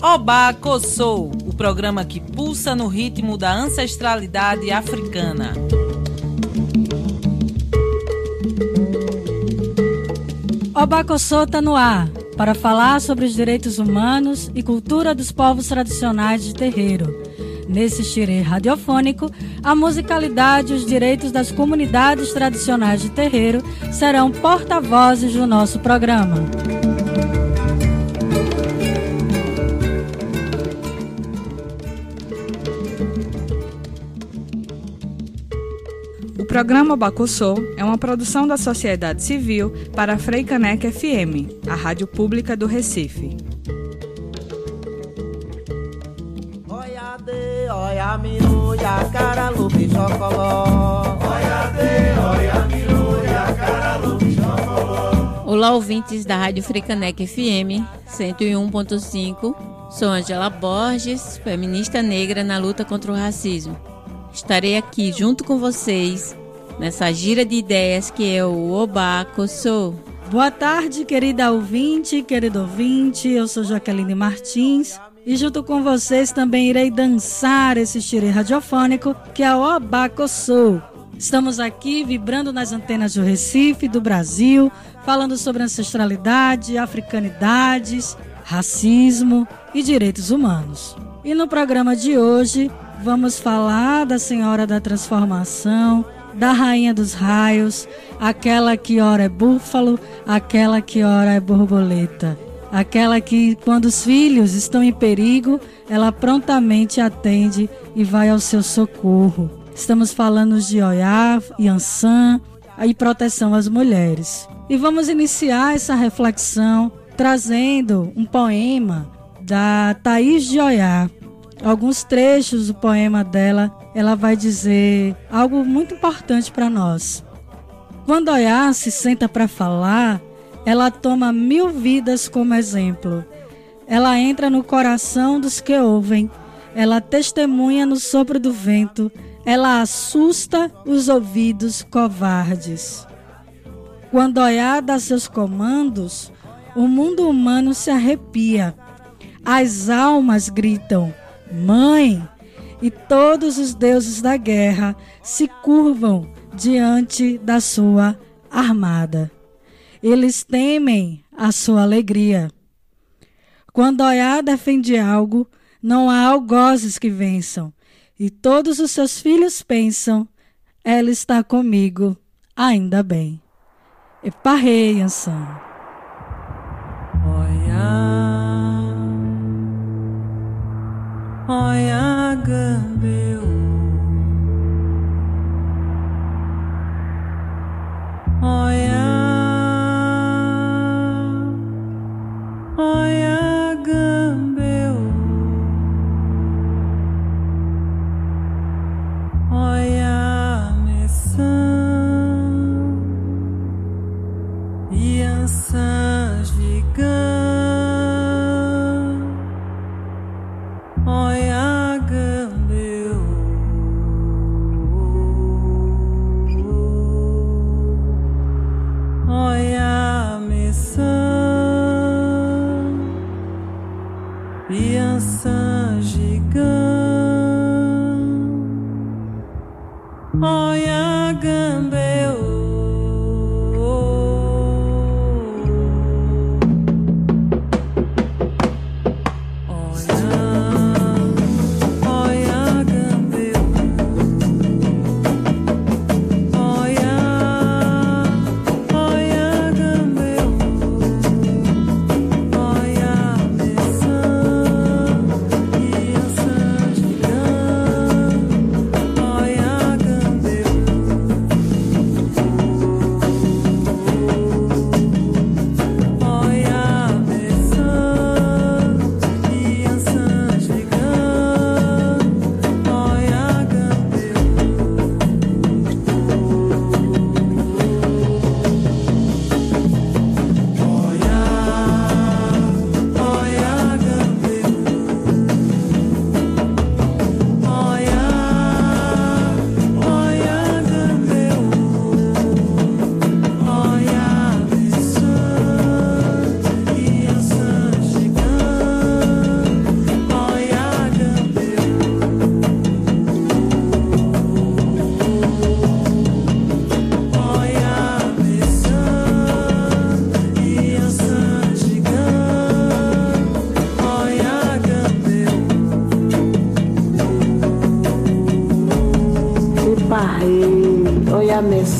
Oba Kossou, o programa que pulsa no ritmo da ancestralidade africana. Oba Kossou está no ar para falar sobre os direitos humanos e cultura dos povos tradicionais de terreiro. Nesse xirê radiofônico, a musicalidade e os direitos das comunidades tradicionais de terreiro serão porta-vozes do nosso programa. Programa Bacossô é uma produção da sociedade civil para a Freicaneca FM, a rádio pública do Recife. Cara chocoló. Oia de, oia miru, cara chocoló. Olá, ouvintes da Rádio Fricanec FM 101.5. Sou Angela Borges, feminista negra na luta contra o racismo. Estarei aqui junto com vocês nessa gira de ideias que é o Obaco Sou. Boa tarde, querida ouvinte, querido ouvinte. Eu sou Jaqueline Martins e junto com vocês também irei dançar esse xirê radiofônico que é o Obacossou. Estamos aqui vibrando nas antenas do Recife, do Brasil, falando sobre ancestralidade, africanidades, racismo e direitos humanos. E no programa de hoje vamos falar da Senhora da Transformação, da Rainha dos Raios, aquela que ora é búfalo, aquela que ora é borboleta aquela que, quando os filhos estão em perigo, ela prontamente atende e vai ao seu socorro. Estamos falando de Oiá, Yansan e proteção às mulheres. E vamos iniciar essa reflexão trazendo um poema da Thaís de Oiá. Alguns trechos do poema dela, ela vai dizer algo muito importante para nós. Quando Oiá se senta para falar, ela toma mil vidas como exemplo. Ela entra no coração dos que ouvem. Ela testemunha no sopro do vento. Ela assusta os ouvidos covardes. Quando olhar dá seus comandos, o mundo humano se arrepia. As almas gritam: Mãe! E todos os deuses da guerra se curvam diante da sua armada. Eles temem a sua alegria. Quando Oiá defende algo, não há algozes que vençam. E todos os seus filhos pensam, ela está comigo, ainda bem. Eparrei, Ansan. Oiá, Oiá, Gambeu. Oia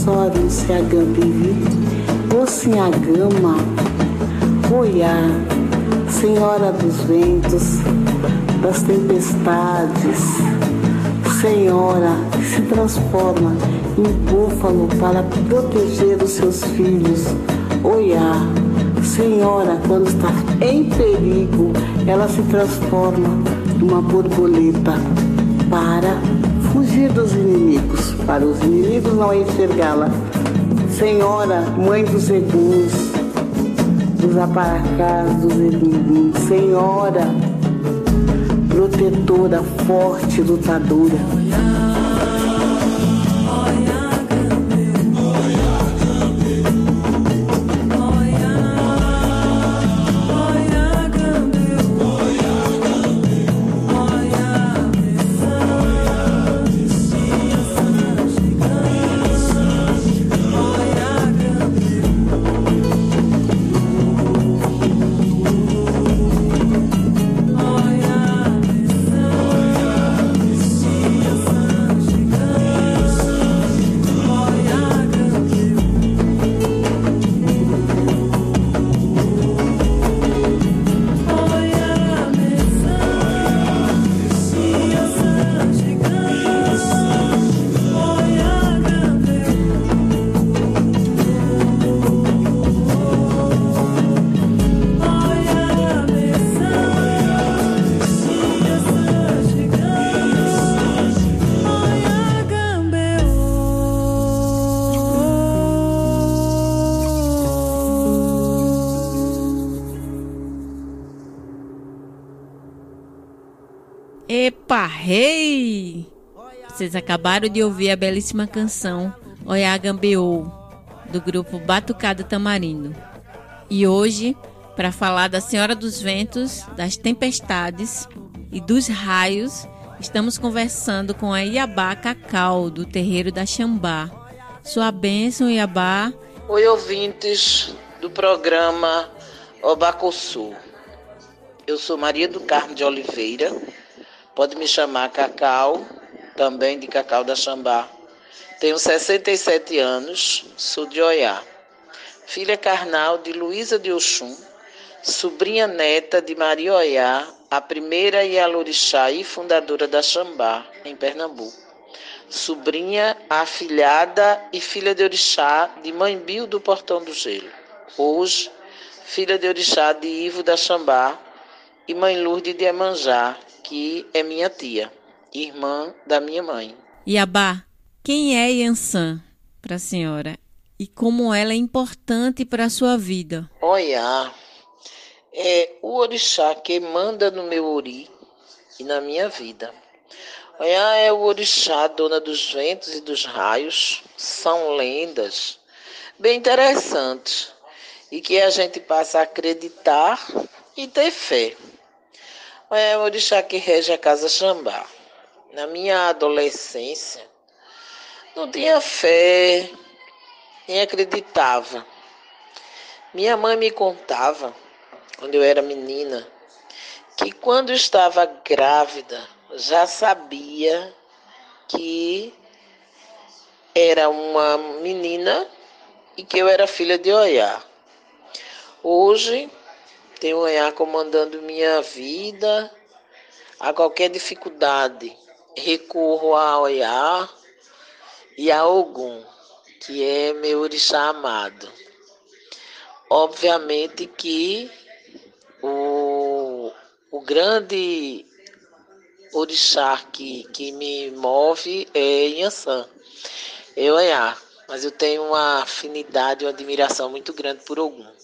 messoro se agambivi, o sinhagama, oiá, Senhora dos ventos, das tempestades, Senhora que se transforma em búfalo para proteger os seus filhos, oiá. Senhora, quando está em perigo, ela se transforma numa borboleta para fugir dos inimigos, para os inimigos não enxergá-la. Senhora, mãe dos eguns, dos aparacás, dos inimigos, Senhora, protetora, forte, lutadora. Epa, rei! Vocês acabaram de ouvir a belíssima canção Oiagambeou, do grupo Batucada Tamarindo. E hoje, para falar da Senhora dos Ventos, das tempestades e dos raios, estamos conversando com a Iabá Cacau, do terreiro da Xambá. Sua bênção, Iabá. Oi, ouvintes do programa Obacosul. Eu sou Maria do Carmo de Oliveira Pode me chamar Cacau, também de Cacau da Xambá. Tenho 67 anos, sou de Oiá. Filha carnal de Luísa de Oxum, sobrinha neta de Maria Oiá, a primeira Ialorixá e fundadora da Xambá, em Pernambuco. Sobrinha, afilhada e filha de Orixá de Mãe Bio do Portão do Gelo. Hoje, filha de Orixá de Ivo da Xambá e Mãe Lourdes de Emanjá, que é minha tia, irmã da minha mãe. Iabá, quem é Yansan para a senhora e como ela é importante para a sua vida? Olha, é o orixá que manda no meu ori e na minha vida. Olha, é o orixá, dona dos ventos e dos raios, são lendas bem interessantes e que a gente passa a acreditar e ter fé é o orixá que rege a casa Xambá. Na minha adolescência, não tinha fé, nem acreditava. Minha mãe me contava, quando eu era menina, que quando estava grávida, já sabia que era uma menina e que eu era filha de Oiá. Hoje, tenho Oiá comandando minha vida. A qualquer dificuldade, recorro a Oiá e a Ogum, que é meu orixá amado. Obviamente que o, o grande orixá que, que me move é Yansan, é Oiá, mas eu tenho uma afinidade, uma admiração muito grande por Ogum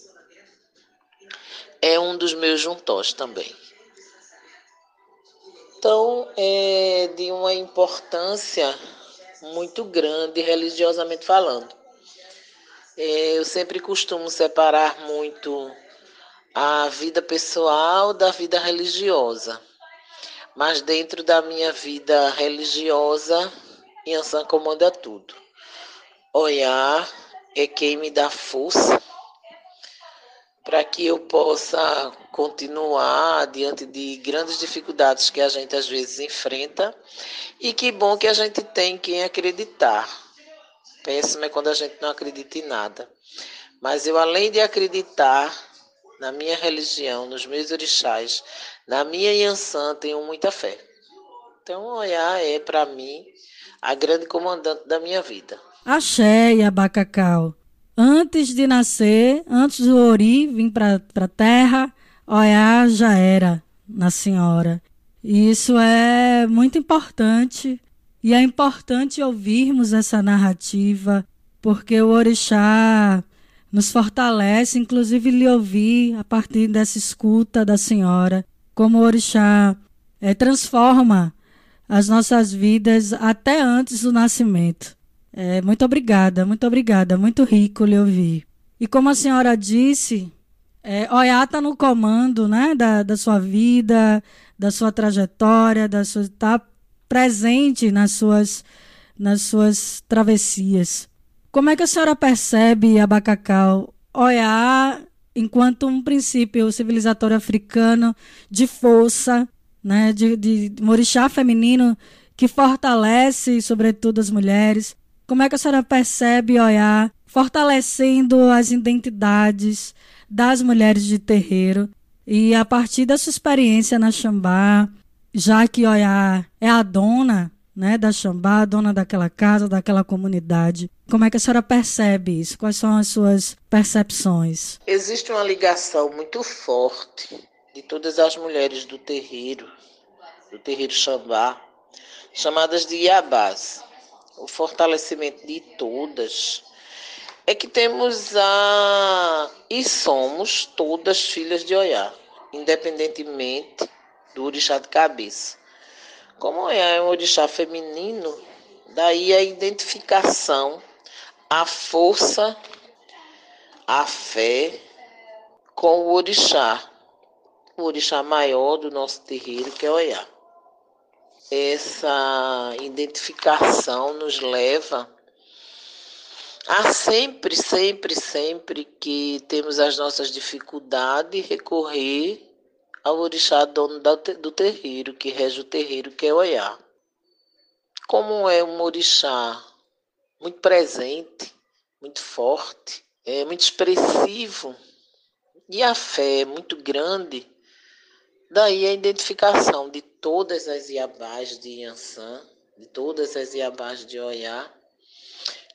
é um dos meus juntós também. Então, é de uma importância muito grande, religiosamente falando. É, eu sempre costumo separar muito a vida pessoal da vida religiosa. Mas dentro da minha vida religiosa, Yansan comanda tudo. Olhar é quem me dá força para que eu possa continuar diante de grandes dificuldades que a gente às vezes enfrenta e que bom que a gente tem quem acreditar. péssimo é quando a gente não acredita em nada. Mas eu, além de acreditar na minha religião, nos meus orixás, na minha Yansan, tenho muita fé. Então, Oiá é, para mim, a grande comandante da minha vida. Axé e Abacacau. Antes de nascer, antes do Ori vir para a terra, Oiá já era na senhora. E isso é muito importante. E é importante ouvirmos essa narrativa, porque o Orixá nos fortalece, inclusive lhe ouvir a partir dessa escuta da senhora, como o Orixá é, transforma as nossas vidas até antes do nascimento. É, muito obrigada, muito obrigada, muito rico lhe ouvir. E como a senhora disse, é, Oiá está no comando né, da, da sua vida, da sua trajetória, da sua está presente nas suas nas suas travessias. Como é que a senhora percebe Abacacau Oiá enquanto um princípio civilizatório africano de força, né, de, de, feminino que fortalece, sobretudo, as mulheres? Como é que a senhora percebe Oiá fortalecendo as identidades das mulheres de terreiro e a partir da sua experiência na Xambá, já que Oiá é a dona né, da Xambá, a dona daquela casa, daquela comunidade, como é que a senhora percebe isso? Quais são as suas percepções? Existe uma ligação muito forte de todas as mulheres do terreiro, do terreiro Xambá, chamadas de Iabás. O fortalecimento de todas é que temos a. e somos todas filhas de Oiá, independentemente do orixá de cabeça. Como Oiá é um orixá feminino, daí a identificação, a força, a fé com o orixá, o orixá maior do nosso terreiro, que é Oiá. Essa identificação nos leva Há sempre, sempre, sempre que temos as nossas dificuldades, recorrer ao orixá dono do terreiro, que rege o terreiro, que é Oiá. Como é um orixá muito presente, muito forte, é muito expressivo, e a fé é muito grande, daí a identificação de todas as Iabás de Yansan, de todas as Iabás de Oiá,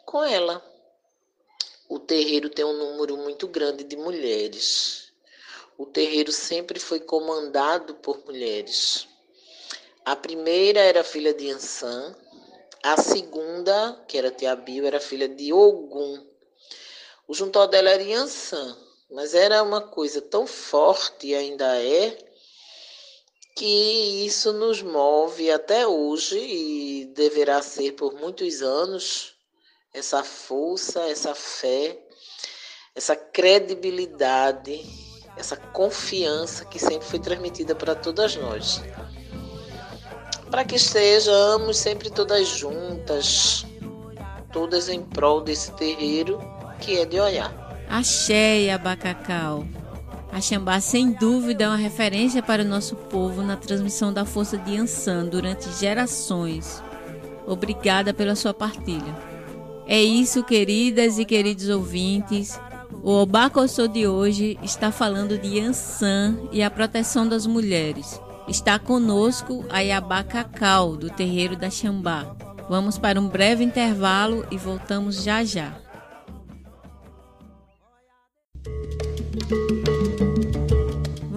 com ela o terreiro tem um número muito grande de mulheres. O terreiro sempre foi comandado por mulheres. A primeira era filha de Ansan, a segunda, que era Tia Bio, era filha de Ogum. O juntó dela era Yansan, mas era uma coisa tão forte e ainda é que isso nos move até hoje e deverá ser por muitos anos essa força, essa fé, essa credibilidade, essa confiança que sempre foi transmitida para todas nós. Para que estejamos sempre todas juntas, todas em prol desse terreiro que é de olhar. Axé e Abacacau. A Xambá, sem dúvida, é uma referência para o nosso povo na transmissão da força de Ansan durante gerações. Obrigada pela sua partilha. É isso, queridas e queridos ouvintes. O Obacossô de hoje está falando de Ansan e a proteção das mulheres. Está conosco a Yabá Cacau, do terreiro da Xambá. Vamos para um breve intervalo e voltamos já já.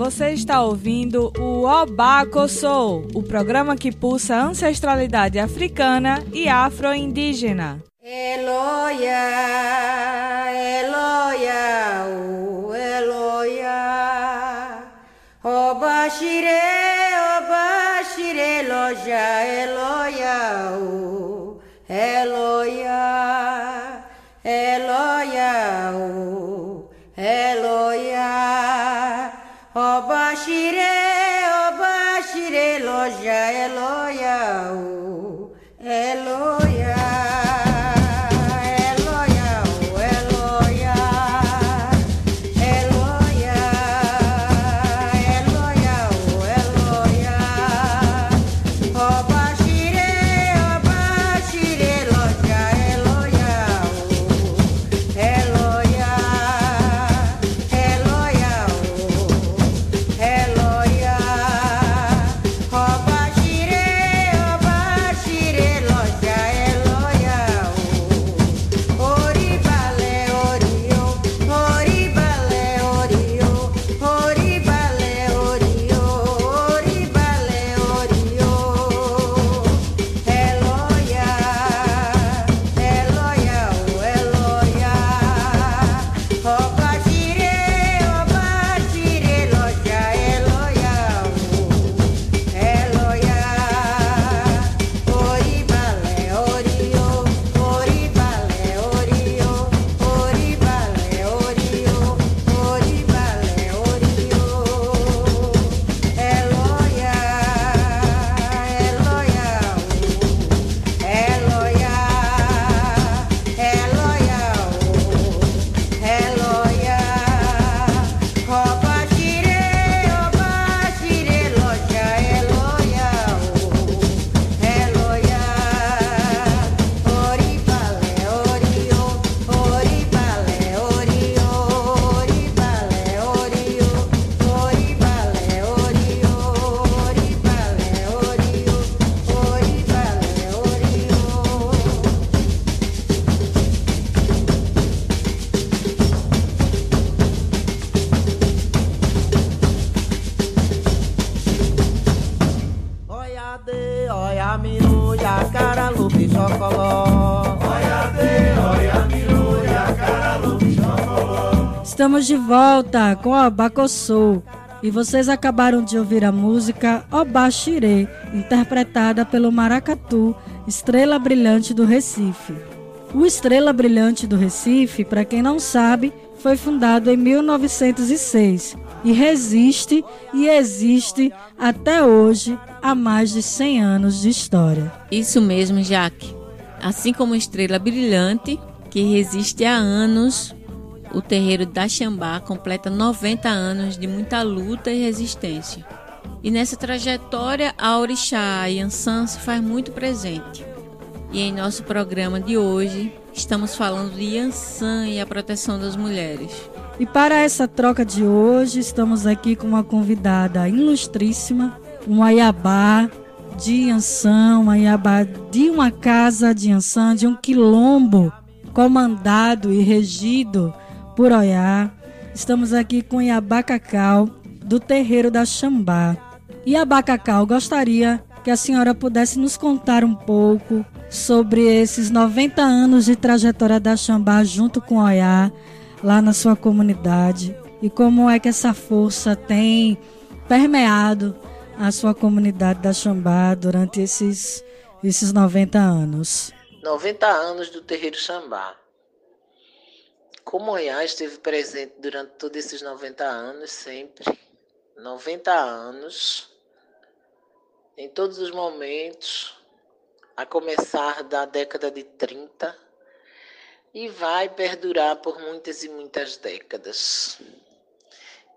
Você está ouvindo o Obacossô, o programa que pulsa ancestralidade africana e afro-indígena. Eloia, Eloia, o Eloia, Oba Shire, Oba Shire, Loja, Eloia, o Eloia, Eloia, o Eloia, Estamos de volta com a Bacossou. E vocês acabaram de ouvir a música Obaxirê, interpretada pelo Maracatu, Estrela Brilhante do Recife. O Estrela Brilhante do Recife, para quem não sabe, foi fundado em 1906 e resiste e existe até hoje há mais de 100 anos de história. Isso mesmo, Jaque. Assim como Estrela Brilhante, que resiste há anos, o terreiro da Xambá completa 90 anos de muita luta e resistência. E nessa trajetória, a Orixá Yansan se faz muito presente. E em nosso programa de hoje, estamos falando de Yansan e a proteção das mulheres. E para essa troca de hoje, estamos aqui com uma convidada ilustríssima, um Ayabá de Yansan, um Ayabá de uma casa de Yansan, de um quilombo comandado e regido por Oiá. Estamos aqui com Iabá Cacau, do terreiro da Xambá. Iabá Cacau, gostaria que a senhora pudesse nos contar um pouco sobre esses 90 anos de trajetória da Xambá junto com Oiá, lá na sua comunidade, e como é que essa força tem permeado a sua comunidade da Xambá durante esses, esses 90 anos. 90 anos do terreiro Xambá. Como Oiá esteve presente durante todos esses 90 anos, sempre. 90 anos, em todos os momentos, a começar da década de 30 e vai perdurar por muitas e muitas décadas.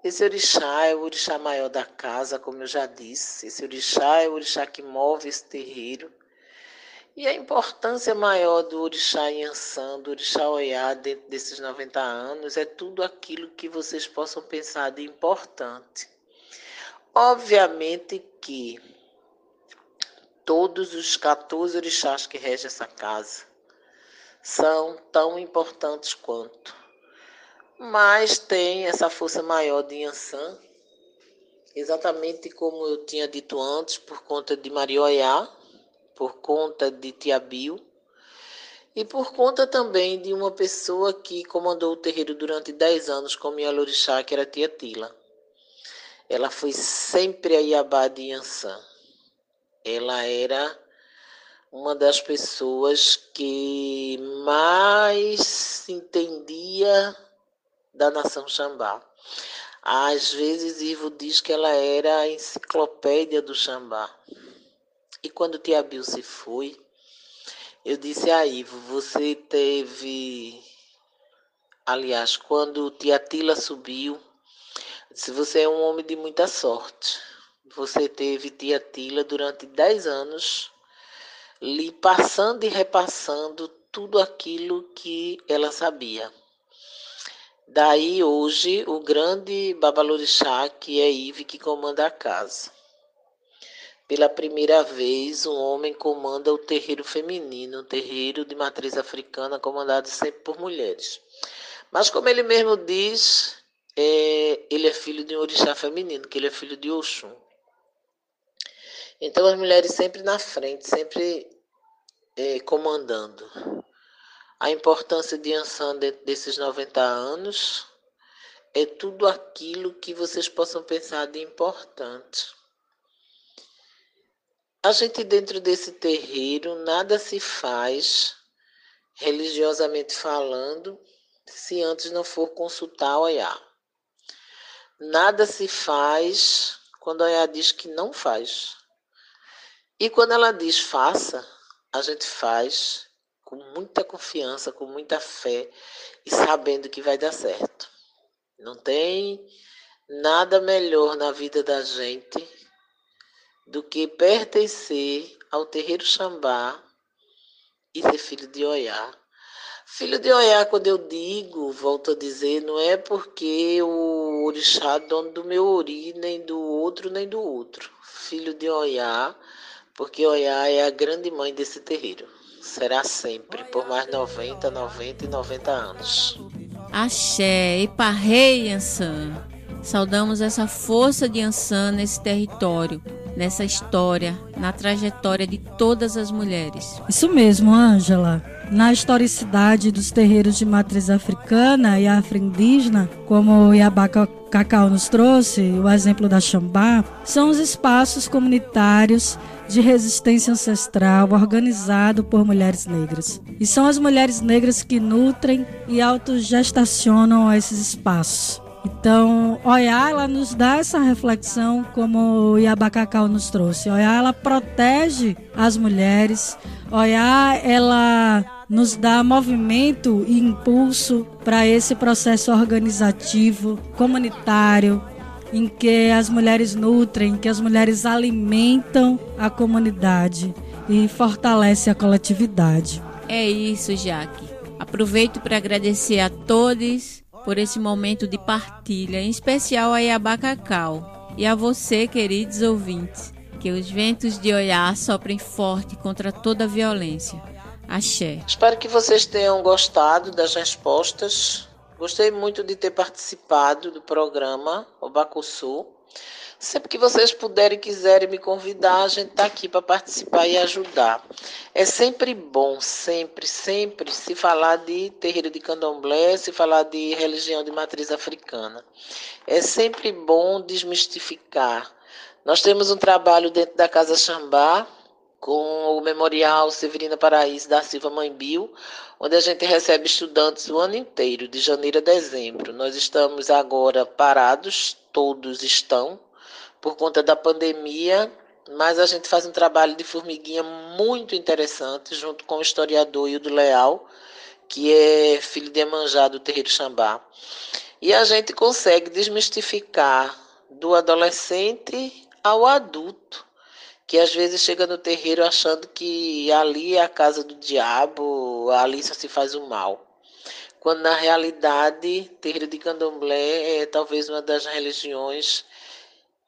Esse orixá é o orixá maior da casa, como eu já disse. Esse orixá é o orixá que move esse terreiro. E a importância maior do orixá Yansan, do orixá Oiá, dentro desses 90 anos, é tudo aquilo que vocês possam pensar de importante. Obviamente que todos os 14 orixás que regem essa casa são tão importantes quanto. Mas tem essa força maior de Yansan, exatamente como eu tinha dito antes, por conta de Marioiá, por conta de Tiabil e por conta também de uma pessoa que comandou o terreiro durante 10 anos com minha lorixá, que era Tia Tila. Ela foi sempre a Iabá de Yansan ela era uma das pessoas que mais entendia da nação Xambá. Às vezes Ivo diz que ela era a enciclopédia do Xambá. E quando Tia Bill se foi, eu disse a Ivo, você teve. Aliás, quando Tia Tila subiu, disse, você é um homem de muita sorte você teve tia Tila durante 10 anos, lhe passando e repassando tudo aquilo que ela sabia. Daí hoje o grande babalorixá, que é Ive, que comanda a casa. Pela primeira vez, um homem comanda o terreiro feminino, um terreiro de matriz africana comandado sempre por mulheres. Mas como ele mesmo diz, é, ele é filho de um orixá feminino, que ele é filho de Oxum. Então, as mulheres sempre na frente, sempre é, comandando. A importância de Ansan dentro desses 90 anos é tudo aquilo que vocês possam pensar de importante. A gente, dentro desse terreiro, nada se faz, religiosamente falando, se antes não for consultar o Oiá. Nada se faz quando o Oiá diz que não faz. E quando ela diz faça, a gente faz com muita confiança, com muita fé e sabendo que vai dar certo. Não tem nada melhor na vida da gente do que pertencer ao terreiro Xambá e ser filho de Oiá. Filho de Oiá, quando eu digo, volto a dizer, não é porque o orixá é dono do meu ori, nem do outro, nem do outro. Filho de Oiá porque Oiá é a grande mãe desse terreiro. Será sempre, por mais 90, 90 e 90 anos. Axé, Iparrei Ansan. Saudamos essa força de Ansan nesse território, nessa história, na trajetória de todas as mulheres. Isso mesmo, Ângela. Na historicidade dos terreiros de matriz africana e afro-indígena, como o Iabaca Cacau nos trouxe, o exemplo da Xambá, são os espaços comunitários de resistência ancestral organizado por mulheres negras. E são as mulheres negras que nutrem e autogestacionam esses espaços. Então, Oiá, ela nos dá essa reflexão como o Iabacacau nos trouxe. Oiá, ela protege as mulheres. Oiá, ela nos dá movimento e impulso para esse processo organizativo, comunitário, em que as mulheres nutrem, em que as mulheres alimentam a comunidade e fortalece a coletividade. É isso, Jaque. Aproveito para agradecer a todos por esse momento de partilha, em especial a Iabá e a você, queridos ouvintes, que os ventos de Oiá soprem forte contra toda a violência. Axé. Espero que vocês tenham gostado das respostas. Gostei muito de ter participado do programa Obacuçu. Sempre que vocês puderem e quiserem me convidar, a gente está aqui para participar e ajudar. É sempre bom, sempre, sempre, se falar de terreiro de candomblé, se falar de religião de matriz africana. É sempre bom desmistificar. Nós temos um trabalho dentro da Casa Xambá, com o Memorial Severina Paraíso da Silva Mãe Bill, onde a gente recebe estudantes o ano inteiro, de janeiro a dezembro. Nós estamos agora parados, todos estão, por conta da pandemia, mas a gente faz um trabalho de formiguinha muito interessante, junto com o historiador Hildo Leal, que é filho de Emanjá do Terreiro Xambá. E a gente consegue desmistificar do adolescente ao adulto, que às vezes chega no terreiro achando que ali é a casa do diabo, ali só se faz o mal. Quando na realidade, terreiro de candomblé é talvez uma das religiões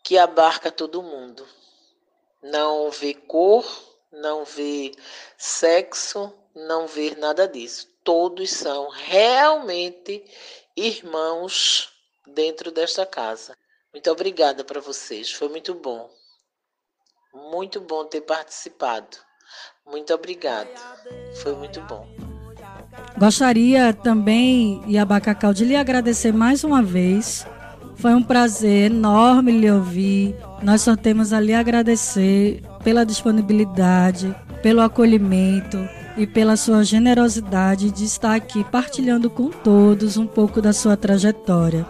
que abarca todo mundo. Não vê cor, não vê sexo, não vê nada disso. Todos são realmente irmãos dentro desta casa. Muito obrigada para vocês, foi muito bom. Muito bom ter participado. Muito obrigada. Foi muito bom. Gostaria também, Iabacacau, de lhe agradecer mais uma vez foi um prazer enorme lhe ouvir. Nós só temos a lhe agradecer pela disponibilidade, pelo acolhimento e pela sua generosidade de estar aqui partilhando com todos um pouco da sua trajetória.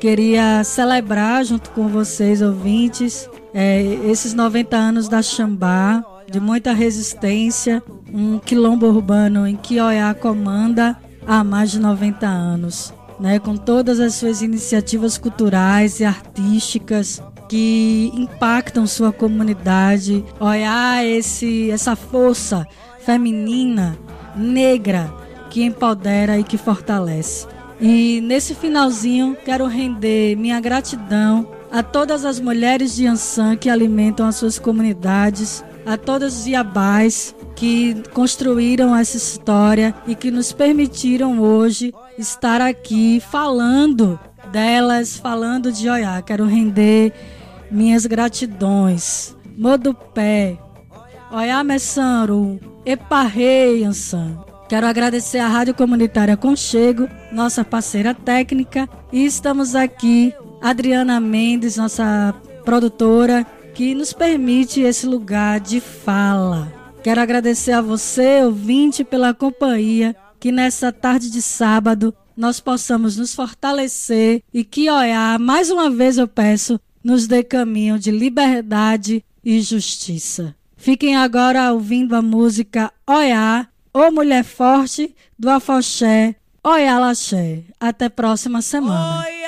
Queria celebrar junto com vocês, ouvintes, é, esses 90 anos da Xambá, de muita resistência, um quilombo urbano em que Oiá comanda há mais de 90 anos né, com todas as suas iniciativas culturais e artísticas que impactam sua comunidade, olhar esse, essa força feminina, negra, que empodera e que fortalece. E nesse finalzinho, quero render minha gratidão a todas as mulheres de Ansan que alimentam as suas comunidades, a todos os iabás que construíram essa história e que nos permitiram hoje estar aqui falando delas, falando de Oiá. Quero render minhas gratidões. Modupé, Oiá Messanru, Eparrei Ansan. Quero agradecer à Rádio Comunitária Conchego, nossa parceira técnica, e estamos aqui, Adriana Mendes, nossa produtora, que nos permite esse lugar de fala. Quero agradecer a você, ouvinte, pela companhia que nessa tarde de sábado nós possamos nos fortalecer e que Oiá, mais uma vez eu peço, nos dê caminho de liberdade e justiça. Fiquem agora ouvindo a música Oiá, ou Mulher Forte, do Afoxé, Oiá Laxé. Até próxima semana. Oiá,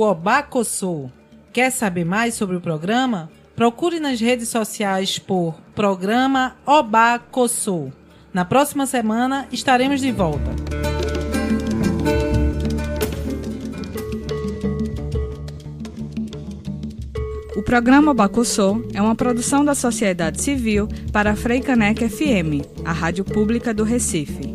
o Obacossô? Quer saber mais sobre o programa? Procure nas redes sociais por Programa Obacossô. Na próxima semana estaremos de volta. O programa Bacussô é uma produção da sociedade civil para a Freicanec FM, a rádio pública do Recife.